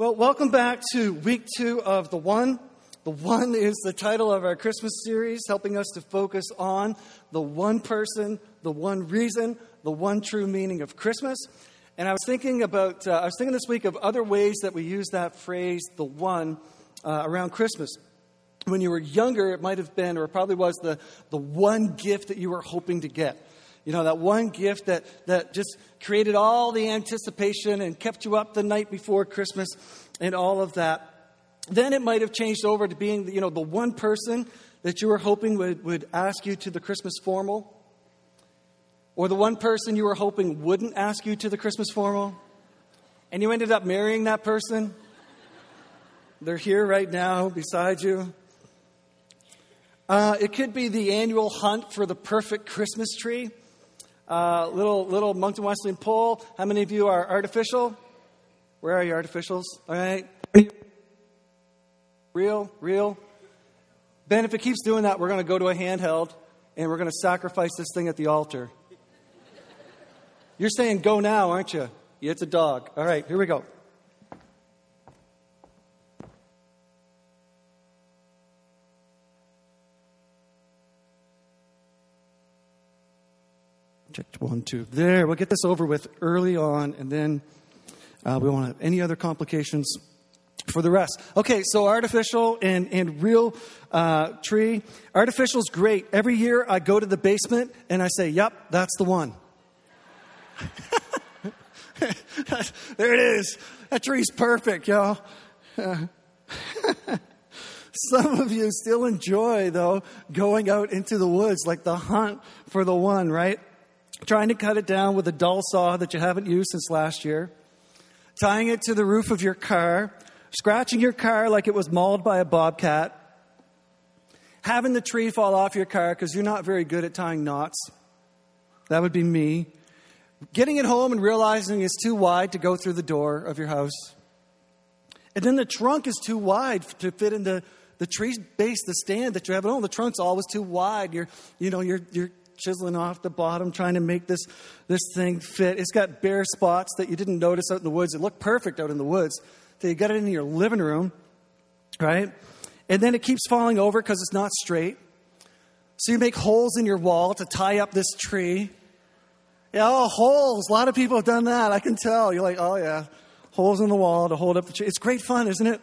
Well, welcome back to week two of The One. The One is the title of our Christmas series, helping us to focus on the one person, the one reason, the one true meaning of Christmas. And I was thinking about, uh, I was thinking this week of other ways that we use that phrase, the one, uh, around Christmas. When you were younger, it might have been, or it probably was, the, the one gift that you were hoping to get. You know, that one gift that, that just created all the anticipation and kept you up the night before Christmas and all of that. Then it might have changed over to being, you know, the one person that you were hoping would, would ask you to the Christmas formal. Or the one person you were hoping wouldn't ask you to the Christmas formal. And you ended up marrying that person. They're here right now beside you. Uh, it could be the annual hunt for the perfect Christmas tree uh, little little Moncton Wesleyan poll. How many of you are artificial? Where are your artificials? All right. Real, real. Ben, if it keeps doing that, we're going to go to a handheld and we're going to sacrifice this thing at the altar. You're saying go now, aren't you? Yeah, it's a dog. All right, here we go. Checked one, two. There, we'll get this over with early on, and then uh, we won't have any other complications for the rest. Okay, so artificial and, and real uh, tree. Artificial's great. Every year I go to the basement and I say, Yep, that's the one. there it is. That tree's perfect, y'all. Some of you still enjoy, though, going out into the woods, like the hunt for the one, right? Trying to cut it down with a dull saw that you haven't used since last year, tying it to the roof of your car, scratching your car like it was mauled by a bobcat, having the tree fall off your car because you're not very good at tying knots. That would be me. Getting it home and realizing it's too wide to go through the door of your house. And then the trunk is too wide to fit in the, the tree base, the stand that you have at home. The trunk's always too wide. You're, you know, you're, you're chiseling off the bottom, trying to make this, this thing fit. It's got bare spots that you didn't notice out in the woods. It looked perfect out in the woods. So you got it in your living room, right? And then it keeps falling over because it's not straight. So you make holes in your wall to tie up this tree. Yeah, oh, holes. A lot of people have done that. I can tell. You're like, oh, yeah, holes in the wall to hold up the tree. It's great fun, isn't it?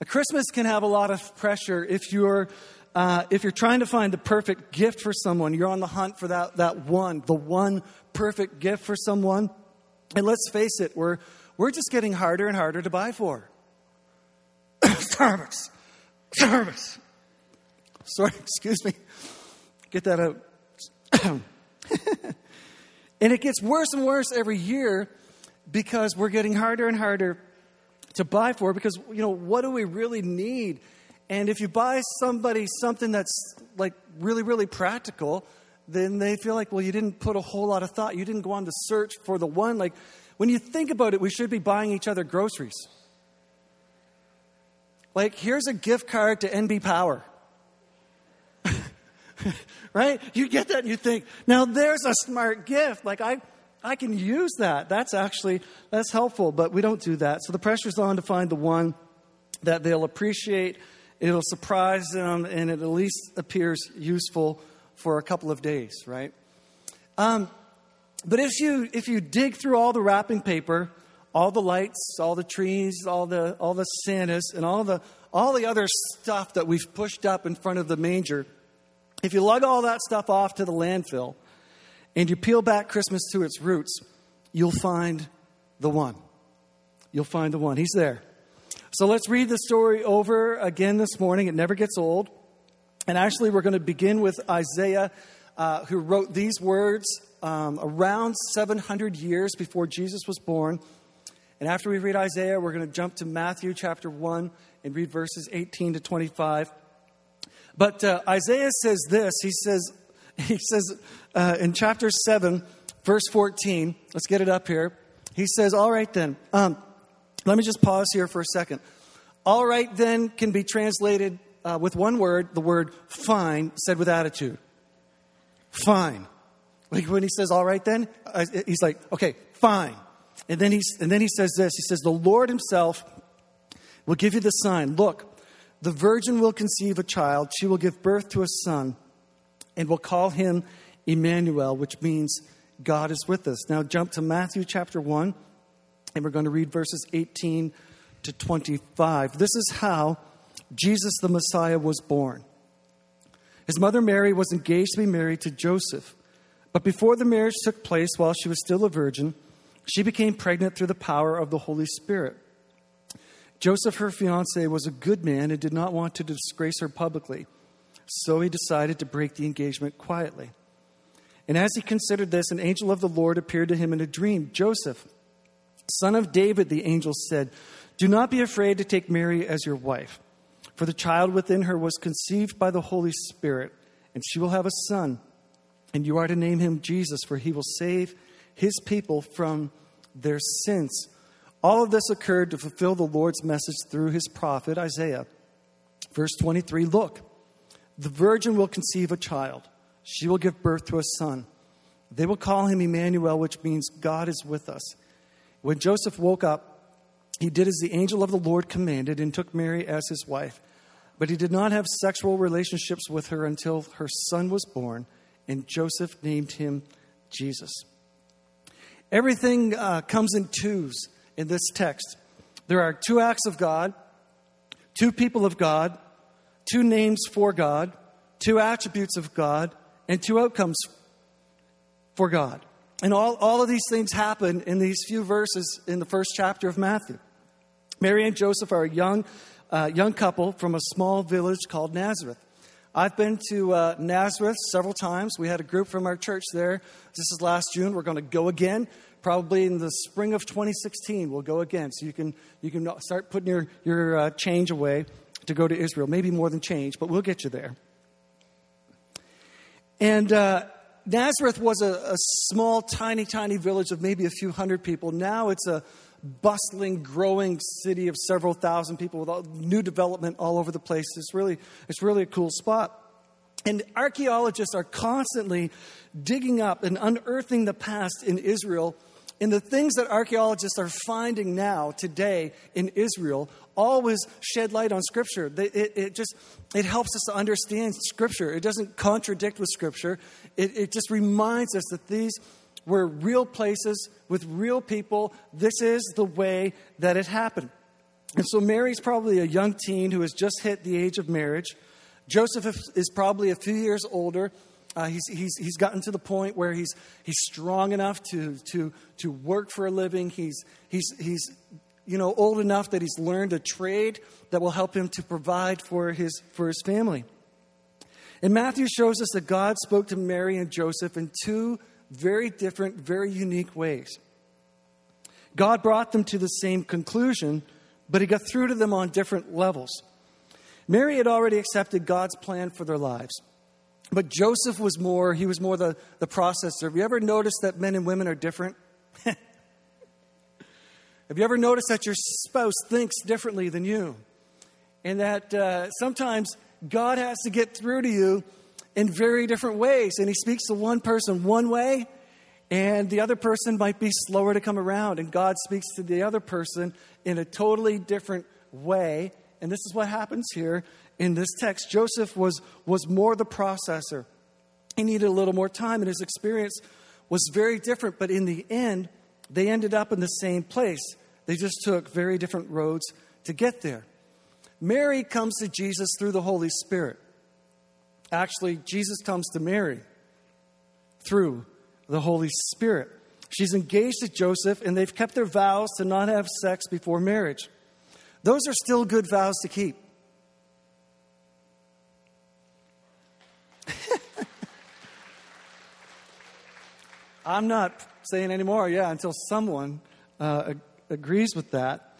A Christmas can have a lot of pressure if you're uh, if you're trying to find the perfect gift for someone, you're on the hunt for that, that one, the one perfect gift for someone. And let's face it, we're, we're just getting harder and harder to buy for. Starbucks. Starbucks. Sorry, excuse me. Get that out. and it gets worse and worse every year because we're getting harder and harder to buy for because, you know, what do we really need? And if you buy somebody something that's like really, really practical, then they feel like, well, you didn't put a whole lot of thought. You didn't go on to search for the one. Like, when you think about it, we should be buying each other groceries. Like, here's a gift card to NB Power. right? You get that and you think, now there's a smart gift. Like, I, I can use that. That's actually, that's helpful, but we don't do that. So the pressure's on to find the one that they'll appreciate It'll surprise them and it at least appears useful for a couple of days, right? Um, but if you if you dig through all the wrapping paper, all the lights, all the trees, all the all the Santas, and all the all the other stuff that we've pushed up in front of the manger, if you lug all that stuff off to the landfill and you peel back Christmas to its roots, you'll find the one. You'll find the one. He's there. So let's read the story over again this morning. It never gets old. And actually, we're going to begin with Isaiah, uh, who wrote these words um, around 700 years before Jesus was born. And after we read Isaiah, we're going to jump to Matthew chapter 1 and read verses 18 to 25. But uh, Isaiah says this. He says, he says uh, in chapter 7, verse 14, let's get it up here. He says, All right then. Um, let me just pause here for a second. All right, then, can be translated uh, with one word, the word fine, said with attitude. Fine. Like when he says, all right, then, uh, he's like, okay, fine. and then, he, and then he says this He says, The Lord Himself will give you the sign. Look, the virgin will conceive a child. She will give birth to a son and will call him Emmanuel, which means God is with us. Now jump to Matthew chapter 1, and we're going to read verses 18 to 25. This is how Jesus the Messiah was born. His mother Mary was engaged to be married to Joseph. But before the marriage took place, while she was still a virgin, she became pregnant through the power of the Holy Spirit. Joseph, her fiance, was a good man and did not want to disgrace her publicly, so he decided to break the engagement quietly. And as he considered this, an angel of the Lord appeared to him in a dream Joseph, son of David, the angel said, Do not be afraid to take Mary as your wife, for the child within her was conceived by the Holy Spirit, and she will have a son, and you are to name him Jesus, for he will save his people from their sins. All of this occurred to fulfill the Lord's message through his prophet Isaiah. Verse 23 Look, the virgin will conceive a child, she will give birth to a son. They will call him Emmanuel, which means God is with us. When Joseph woke up, he did as the angel of the Lord commanded and took Mary as his wife. But he did not have sexual relationships with her until her son was born, and Joseph named him Jesus. Everything uh, comes in twos in this text. There are two acts of God, two people of God, two names for God, two attributes of God, and two outcomes for God. And all, all of these things happen in these few verses in the first chapter of Matthew. Mary and Joseph are a young, uh, young couple from a small village called Nazareth. I've been to uh, Nazareth several times. We had a group from our church there. This is last June. We're going to go again. Probably in the spring of 2016, we'll go again. So you can, you can start putting your, your uh, change away to go to Israel. Maybe more than change, but we'll get you there. And uh, Nazareth was a, a small, tiny, tiny village of maybe a few hundred people. Now it's a bustling, growing city of several thousand people with all, new development all over the place. It's really, it's really a cool spot. And archaeologists are constantly digging up and unearthing the past in Israel. And the things that archaeologists are finding now, today, in Israel, always shed light on Scripture. It, it just it helps us to understand Scripture. It doesn't contradict with Scripture. It, it just reminds us that these were real places with real people. This is the way that it happened. And so Mary's probably a young teen who has just hit the age of marriage. Joseph is probably a few years older. Uh, he's, he's, he's gotten to the point where he's, he's strong enough to, to, to work for a living. He's, he's, he's you know, old enough that he's learned a trade that will help him to provide for his, for his family. And Matthew shows us that God spoke to Mary and Joseph in two very different, very unique ways. God brought them to the same conclusion, but he got through to them on different levels. Mary had already accepted God's plan for their lives. But Joseph was more, he was more the, the processor. Have you ever noticed that men and women are different? Have you ever noticed that your spouse thinks differently than you? And that uh, sometimes God has to get through to you in very different ways. And he speaks to one person one way, and the other person might be slower to come around. And God speaks to the other person in a totally different way. And this is what happens here in this text. Joseph was, was more the processor. He needed a little more time, and his experience was very different. But in the end, they ended up in the same place. They just took very different roads to get there. Mary comes to Jesus through the Holy Spirit. Actually, Jesus comes to Mary through the Holy Spirit. She's engaged to Joseph, and they've kept their vows to not have sex before marriage. Those are still good vows to keep. I'm not saying anymore, yeah, until someone uh, agrees with that.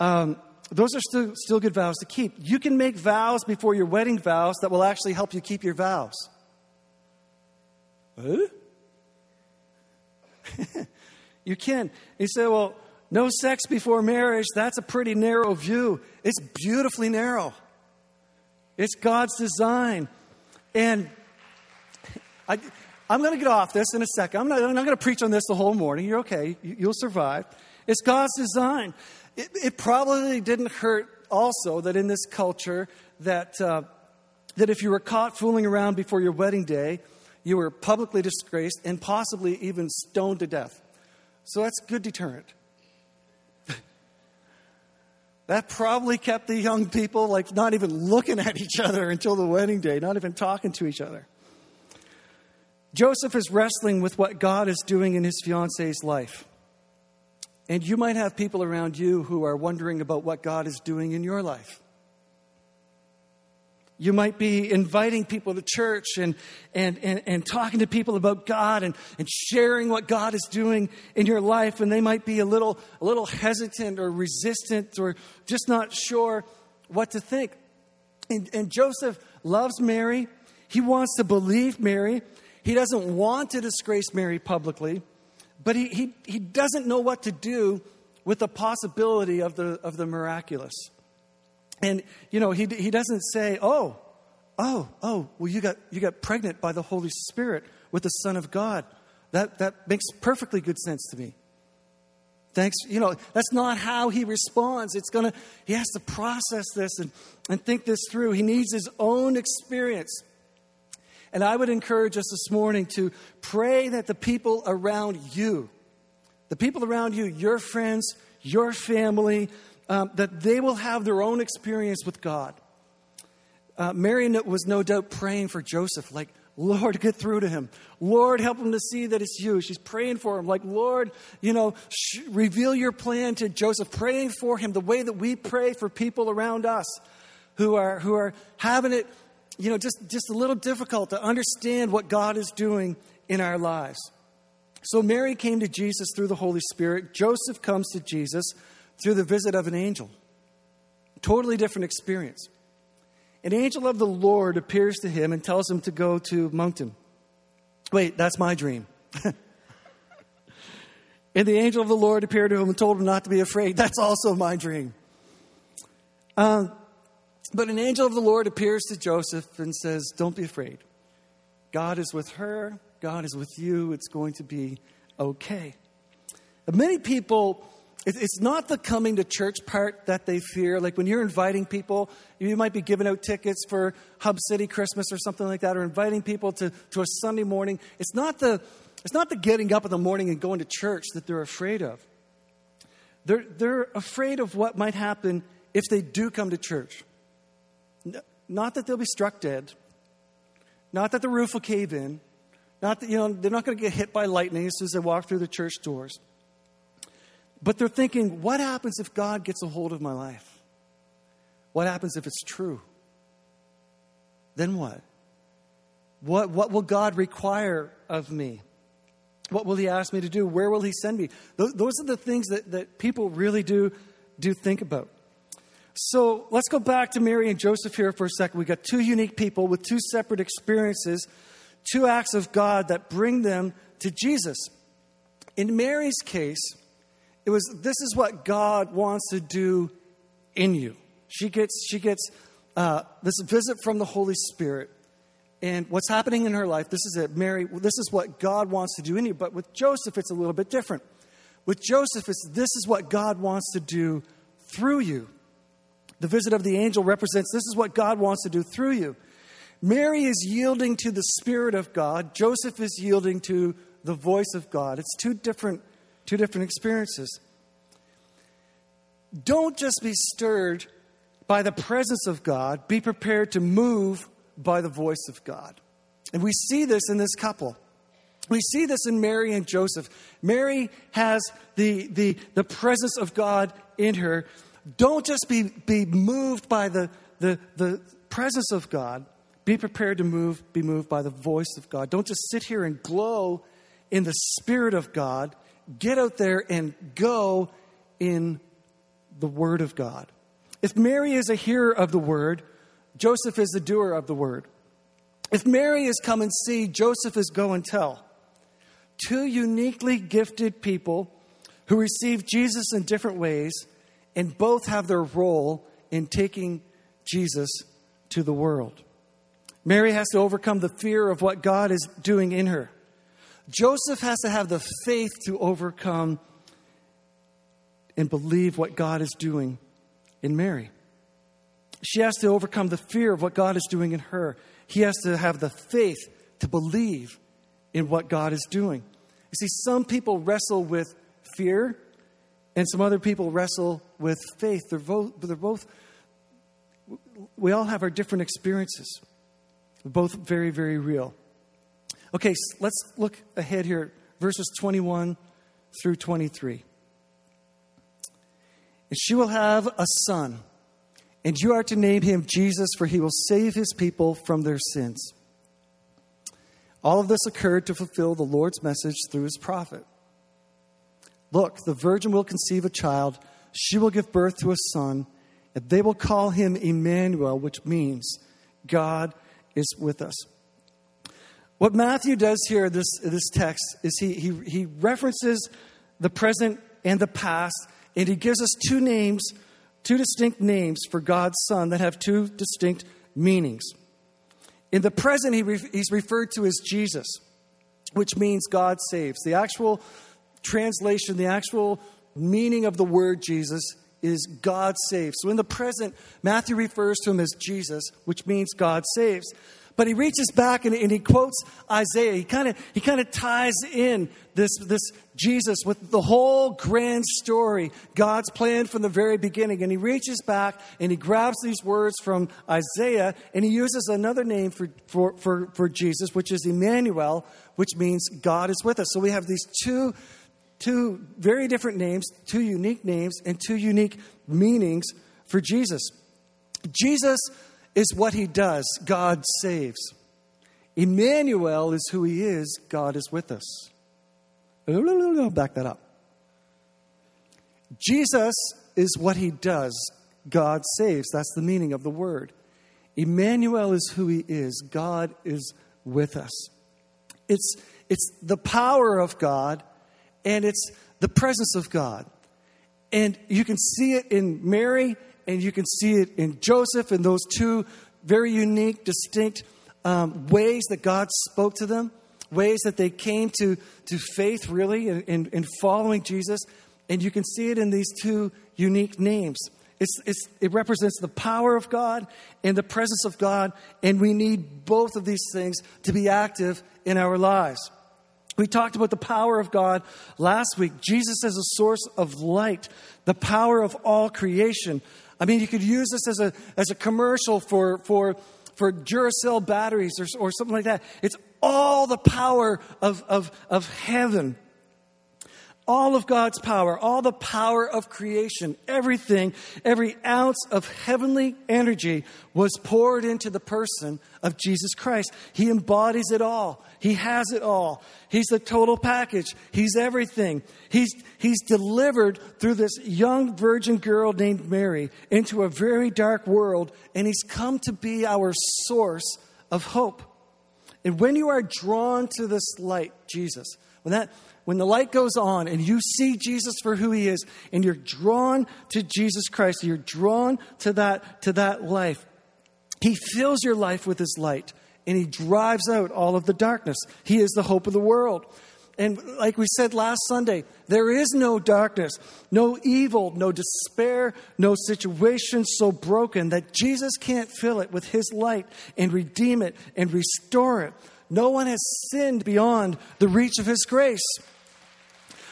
Um, those are still, still good vows to keep. You can make vows before your wedding vows that will actually help you keep your vows. Huh? you can. You say, well, no sex before marriage, that's a pretty narrow view. It's beautifully narrow. It's God's design. And I, I'm going to get off this in a second. I'm not, I'm not going to preach on this the whole morning. You're okay. You'll survive. It's God's design. It, it probably didn't hurt also that in this culture that, uh, that if you were caught fooling around before your wedding day, you were publicly disgraced and possibly even stoned to death. So that's good deterrent. that probably kept the young people like not even looking at each other until the wedding day, not even talking to each other. Joseph is wrestling with what God is doing in his fiance's life. And you might have people around you who are wondering about what God is doing in your life. You might be inviting people to church and, and, and, and talking to people about God and, and sharing what God is doing in your life, and they might be a little, a little hesitant or resistant or just not sure what to think. And, and Joseph loves Mary. He wants to believe Mary. He doesn't want to disgrace Mary publicly, but he, he, he doesn't know what to do with the possibility of the, of the miraculous. And, you know, he, he doesn't say, oh, oh, oh, well, you got, you got pregnant by the Holy Spirit with the Son of God. That, that makes perfectly good sense to me. Thanks. You know, that's not how he responds. It's going to, he has to process this and, and think this through. He needs his own experience. And I would encourage us this morning to pray that the people around you, the people around you, your friends, your family, um, that they will have their own experience with God. Uh, Mary was no doubt praying for Joseph, like, Lord, get through to him. Lord, help him to see that it's you. She's praying for him, like, Lord, you know, sh- reveal your plan to Joseph, praying for him the way that we pray for people around us who are, who are having it, you know, just, just a little difficult to understand what God is doing in our lives. So Mary came to Jesus through the Holy Spirit. Joseph comes to Jesus through the visit of an angel. Totally different experience. An angel of the Lord appears to him and tells him to go to Moncton. Wait, that's my dream. and the angel of the Lord appeared to him and told him not to be afraid. That's also my dream. Um, but an angel of the Lord appears to Joseph and says, Don't be afraid. God is with her, God is with you. It's going to be okay. Uh, many people it's not the coming to church part that they fear. Like when you're inviting people, you might be giving out tickets for Hub City Christmas or something like that, or inviting people to, to a Sunday morning. It's not, the, it's not the getting up in the morning and going to church that they're afraid of. They're, they're afraid of what might happen if they do come to church. Not that they'll be struck dead, not that the roof will cave in, not that, you know, they're not going to get hit by lightning as soon as they walk through the church doors. But they're thinking, what happens if God gets a hold of my life? What happens if it's true? Then what? What, what will God require of me? What will He ask me to do? Where will He send me? Those, those are the things that, that people really do, do think about. So let's go back to Mary and Joseph here for a second. We've got two unique people with two separate experiences, two acts of God that bring them to Jesus. In Mary's case, it was this is what God wants to do in you. She gets she gets uh, this visit from the Holy Spirit, and what's happening in her life. This is it, Mary. This is what God wants to do in you. But with Joseph, it's a little bit different. With Joseph, it's this is what God wants to do through you. The visit of the angel represents this is what God wants to do through you. Mary is yielding to the Spirit of God. Joseph is yielding to the voice of God. It's two different Two different experiences. Don't just be stirred by the presence of God, be prepared to move by the voice of God. And we see this in this couple. We see this in Mary and Joseph. Mary has the, the, the presence of God in her. Don't just be, be moved by the, the, the presence of God. Be prepared to move, be moved by the voice of God. Don't just sit here and glow in the Spirit of God get out there and go in the Word of God. If Mary is a hearer of the Word, Joseph is the doer of the Word. If Mary is come and see, Joseph is go and tell. Two uniquely gifted people who receive Jesus in different ways, and both have their role in taking Jesus to the world. Mary has to overcome the fear of what God is doing in her. Joseph has to have the faith to overcome and believe what God is doing in Mary. She has to overcome the fear of what God is doing in her. He has to have the faith to believe in what God is doing. You see, some people wrestle with fear, and some other people wrestle with faith. They're both, they're both we all have our different experiences, both very, very real. Okay, so let's look ahead here, verses 21 through 23. And she will have a son, and you are to name him Jesus, for he will save his people from their sins. All of this occurred to fulfill the Lord's message through his prophet. Look, the virgin will conceive a child, she will give birth to a son, and they will call him Emmanuel, which means God is with us. What Matthew does here this, this text is he, he, he references the present and the past, and he gives us two names, two distinct names for God's Son that have two distinct meanings. In the present, he re- he's referred to as Jesus, which means God saves. The actual translation, the actual meaning of the word Jesus is God saves. So in the present, Matthew refers to him as Jesus, which means God saves. But he reaches back and, and he quotes Isaiah. He kind of he kind of ties in this, this Jesus with the whole grand story, God's plan from the very beginning. And he reaches back and he grabs these words from Isaiah and he uses another name for, for, for, for Jesus, which is Emmanuel, which means God is with us. So we have these two two very different names, two unique names, and two unique meanings for Jesus. Jesus is what he does, God saves. Emmanuel is who he is, God is with us. Back that up. Jesus is what he does, God saves. That's the meaning of the word. Emmanuel is who he is, God is with us. It's, it's the power of God and it's the presence of God. And you can see it in Mary and you can see it in Joseph and those two very unique, distinct um, ways that God spoke to them, ways that they came to, to faith really in, in, in following Jesus. And you can see it in these two unique names. It's, it's, it represents the power of God and the presence of God, and we need both of these things to be active in our lives. We talked about the power of God last week. Jesus as a source of light, the power of all creation. I mean, you could use this as a, as a commercial for, for, for Duracell batteries or, or something like that. It's all the power of, of, of heaven all of God's power, all the power of creation, everything, every ounce of heavenly energy was poured into the person of Jesus Christ. He embodies it all. He has it all. He's the total package. He's everything. He's, he's delivered through this young virgin girl named Mary into a very dark world, and he's come to be our source of hope. And when you are drawn to this light, Jesus, when that when the light goes on and you see Jesus for who he is and you're drawn to Jesus Christ, you're drawn to that, to that life, he fills your life with his light and he drives out all of the darkness. He is the hope of the world. And like we said last Sunday, there is no darkness, no evil, no despair, no situation so broken that Jesus can't fill it with his light and redeem it and restore it. No one has sinned beyond the reach of his grace.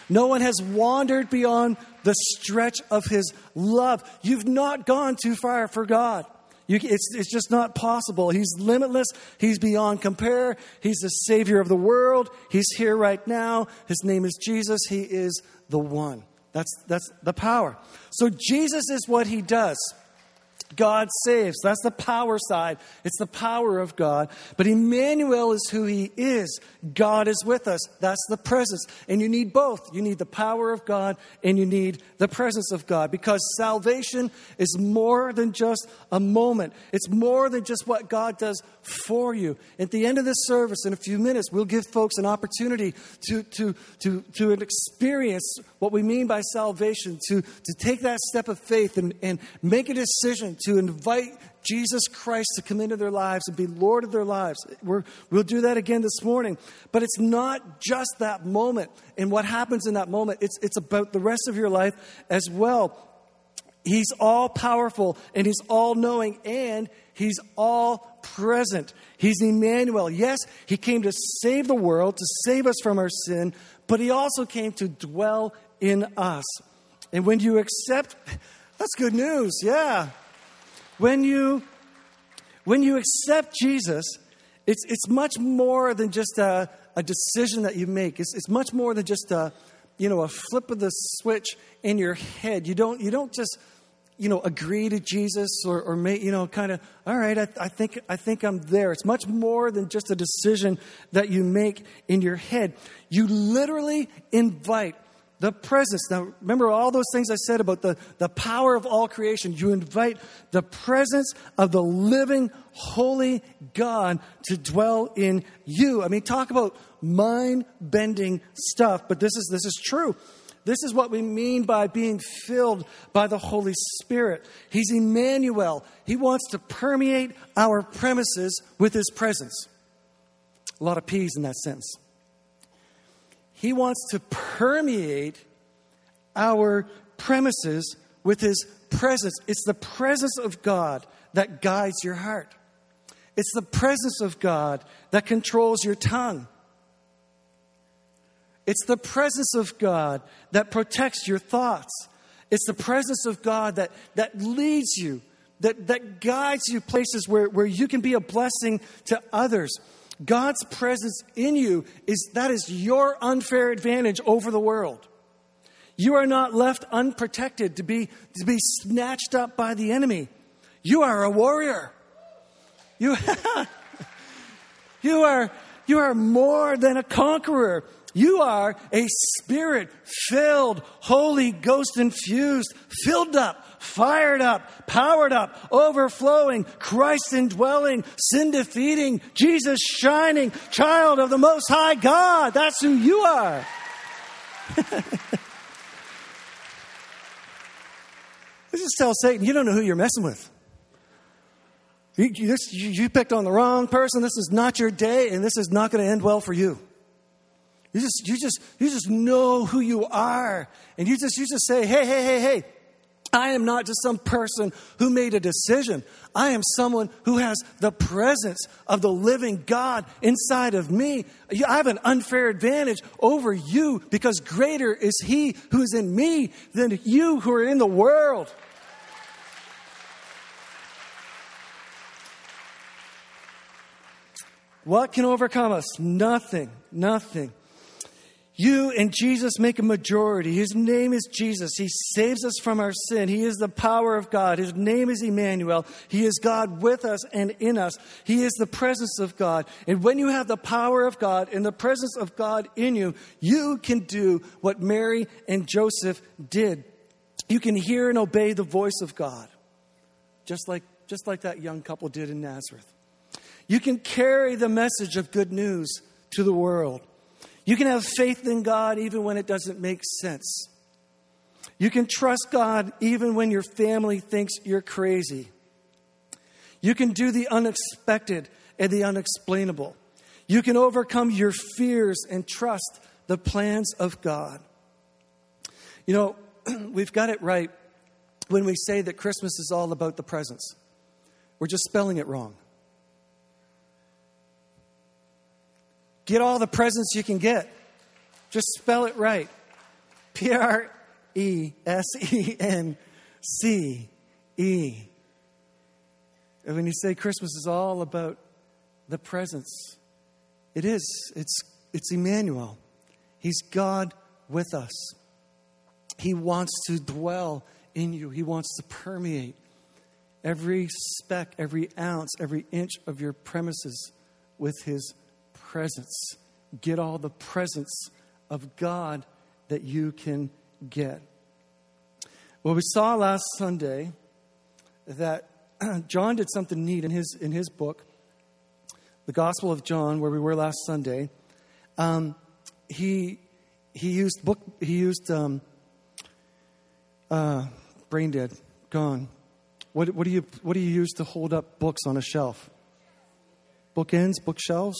No one has wandered beyond the stretch of his love. You've not gone too far for God. You, it's, it's just not possible. He's limitless. He's beyond compare. He's the Savior of the world. He's here right now. His name is Jesus. He is the one. That's, that's the power. So Jesus is what he does. God saves. That's the power side. It's the power of God. But Emmanuel is who he is. God is with us. That's the presence. And you need both. You need the power of God and you need the presence of God because salvation is more than just a moment. It's more than just what God does for you. At the end of this service, in a few minutes, we'll give folks an opportunity to, to, to, to experience what we mean by salvation, to, to take that step of faith and, and make a decision to invite Jesus Christ to come into their lives and be Lord of their lives. we will do that again this morning. But it's not just that moment and what happens in that moment, it's, it's about the rest of your life as well. He's all powerful and He's all knowing and He's all present. He's Emmanuel. Yes, He came to save the world, to save us from our sin, but He also came to dwell in us. And when you accept, that's good news, yeah. When you, when you accept Jesus, it's, it's much more than just a, a decision that you make. It's, it's much more than just a, you know, a flip of the switch in your head. You don't, you don't just, you know, agree to Jesus or, or make, you know, kind of, all right, I, I, think, I think I'm there. It's much more than just a decision that you make in your head. You literally invite the presence. Now, remember all those things I said about the, the power of all creation. You invite the presence of the living, holy God to dwell in you. I mean, talk about mind bending stuff, but this is, this is true. This is what we mean by being filled by the Holy Spirit. He's Emmanuel. He wants to permeate our premises with His presence. A lot of P's in that sentence. He wants to permeate our premises with His presence. It's the presence of God that guides your heart, it's the presence of God that controls your tongue. It's the presence of God that protects your thoughts. It's the presence of God that, that leads you, that, that guides you places where, where you can be a blessing to others. God's presence in you is that is your unfair advantage over the world. You are not left unprotected to be, to be snatched up by the enemy. You are a warrior. You, you, are, you are more than a conqueror. You are a spirit filled, Holy Ghost infused, filled up, fired up, powered up, overflowing, Christ indwelling, sin defeating, Jesus shining, child of the Most High God. That's who you are. Just tell Satan, you don't know who you're messing with. You, you, you picked on the wrong person. This is not your day, and this is not going to end well for you. You just, you just, you just know who you are. And you just, you just say, hey, hey, hey, hey, I am not just some person who made a decision. I am someone who has the presence of the living God inside of me. I have an unfair advantage over you because greater is He who is in me than you who are in the world. What can overcome us? Nothing, nothing. You and Jesus make a majority. His name is Jesus. He saves us from our sin. He is the power of God. His name is Emmanuel. He is God with us and in us. He is the presence of God. And when you have the power of God and the presence of God in you, you can do what Mary and Joseph did. You can hear and obey the voice of God, just like, just like that young couple did in Nazareth. You can carry the message of good news to the world. You can have faith in God even when it doesn't make sense. You can trust God even when your family thinks you're crazy. You can do the unexpected and the unexplainable. You can overcome your fears and trust the plans of God. You know, we've got it right when we say that Christmas is all about the presents. We're just spelling it wrong. Get all the presents you can get. Just spell it right. P R E S E N C E. When you say Christmas is all about the presents, it is. It's, it's Emmanuel. He's God with us. He wants to dwell in you, He wants to permeate every speck, every ounce, every inch of your premises with His presence. Get all the presence of God that you can get. Well, we saw last Sunday that John did something neat in his, in his book, the Gospel of John, where we were last Sunday. Um, he, he used book, he used um, uh, brain dead, gone. What, what, do you, what do you use to hold up books on a shelf? Bookends, bookshelves?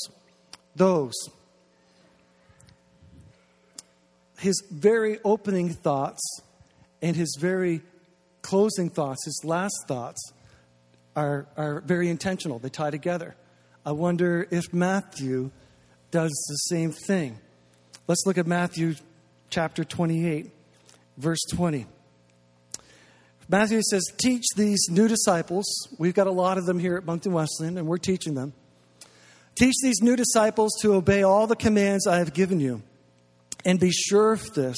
Those. His very opening thoughts and his very closing thoughts, his last thoughts, are, are very intentional. They tie together. I wonder if Matthew does the same thing. Let's look at Matthew chapter 28, verse 20. Matthew says, Teach these new disciples. We've got a lot of them here at Moncton Wesleyan, and we're teaching them. Teach these new disciples to obey all the commands I have given you. And be sure of this.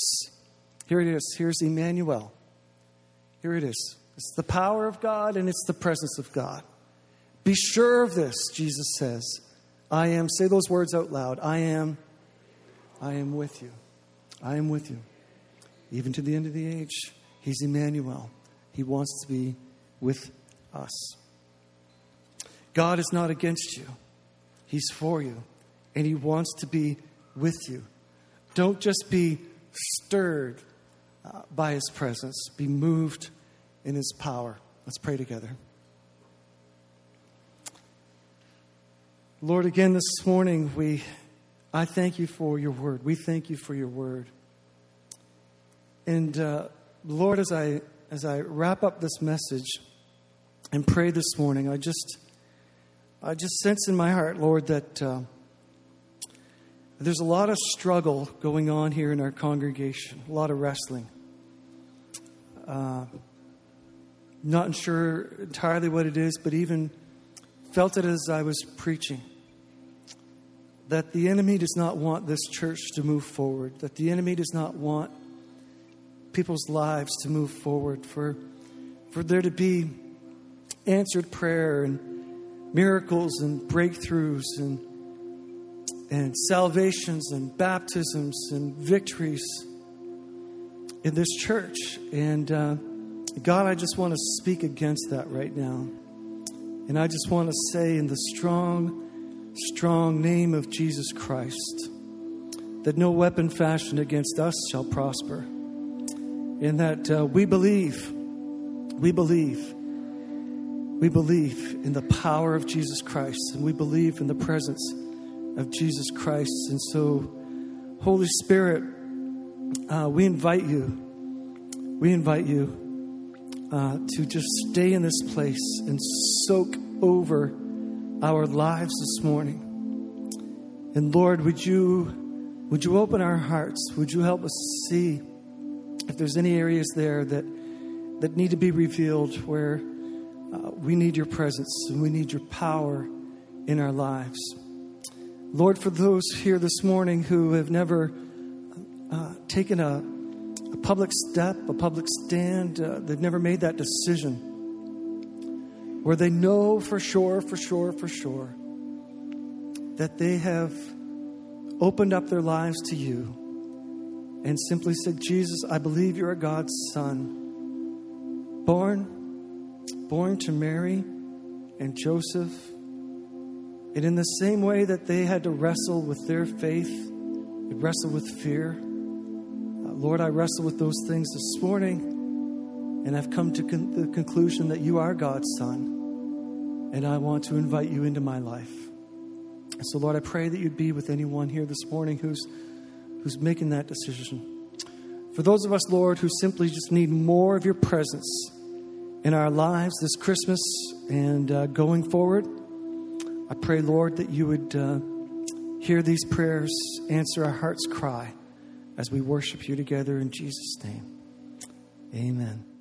Here it is. Here's Emmanuel. Here it is. It's the power of God and it's the presence of God. Be sure of this, Jesus says. I am, say those words out loud. I am, I am with you. I am with you. Even to the end of the age, He's Emmanuel. He wants to be with us. God is not against you, He's for you, and He wants to be with you. Don't just be stirred uh, by His presence, be moved in His power. Let's pray together. Lord, again this morning, we, I thank you for your word. We thank you for your word. And uh, Lord, as I, as I wrap up this message and pray this morning, I just, I just sense in my heart, Lord, that uh, there's a lot of struggle going on here in our congregation, a lot of wrestling. Uh, not sure entirely what it is, but even felt it as I was preaching that the enemy does not want this church to move forward, that the enemy does not want people's lives to move forward, for, for there to be answered prayer and miracles and breakthroughs and, and salvations and baptisms and victories in this church. And uh, God, I just want to speak against that right now. And I just want to say, in the strong, strong name of Jesus Christ, that no weapon fashioned against us shall prosper. And that uh, we believe, we believe, we believe in the power of Jesus Christ, and we believe in the presence of Jesus Christ. And so, Holy Spirit, uh, we invite you, we invite you uh, to just stay in this place and soak over our lives this morning. And Lord, would you would you open our hearts? Would you help us see if there's any areas there that that need to be revealed where we need your presence and we need your power in our lives. Lord, for those here this morning who have never uh, taken a a public step, a public stand. Uh, they've never made that decision where they know for sure, for sure, for sure that they have opened up their lives to you and simply said, Jesus, I believe you're a God's son, born, born to Mary and Joseph. And in the same way that they had to wrestle with their faith, they wrestled with fear uh, Lord, I wrestle with those things this morning, and I've come to con- the conclusion that you are God's Son, and I want to invite you into my life. So, Lord, I pray that you'd be with anyone here this morning who's, who's making that decision. For those of us, Lord, who simply just need more of your presence in our lives this Christmas and uh, going forward, I pray, Lord, that you would uh, hear these prayers, answer our heart's cry as we worship you together in Jesus' name. Amen.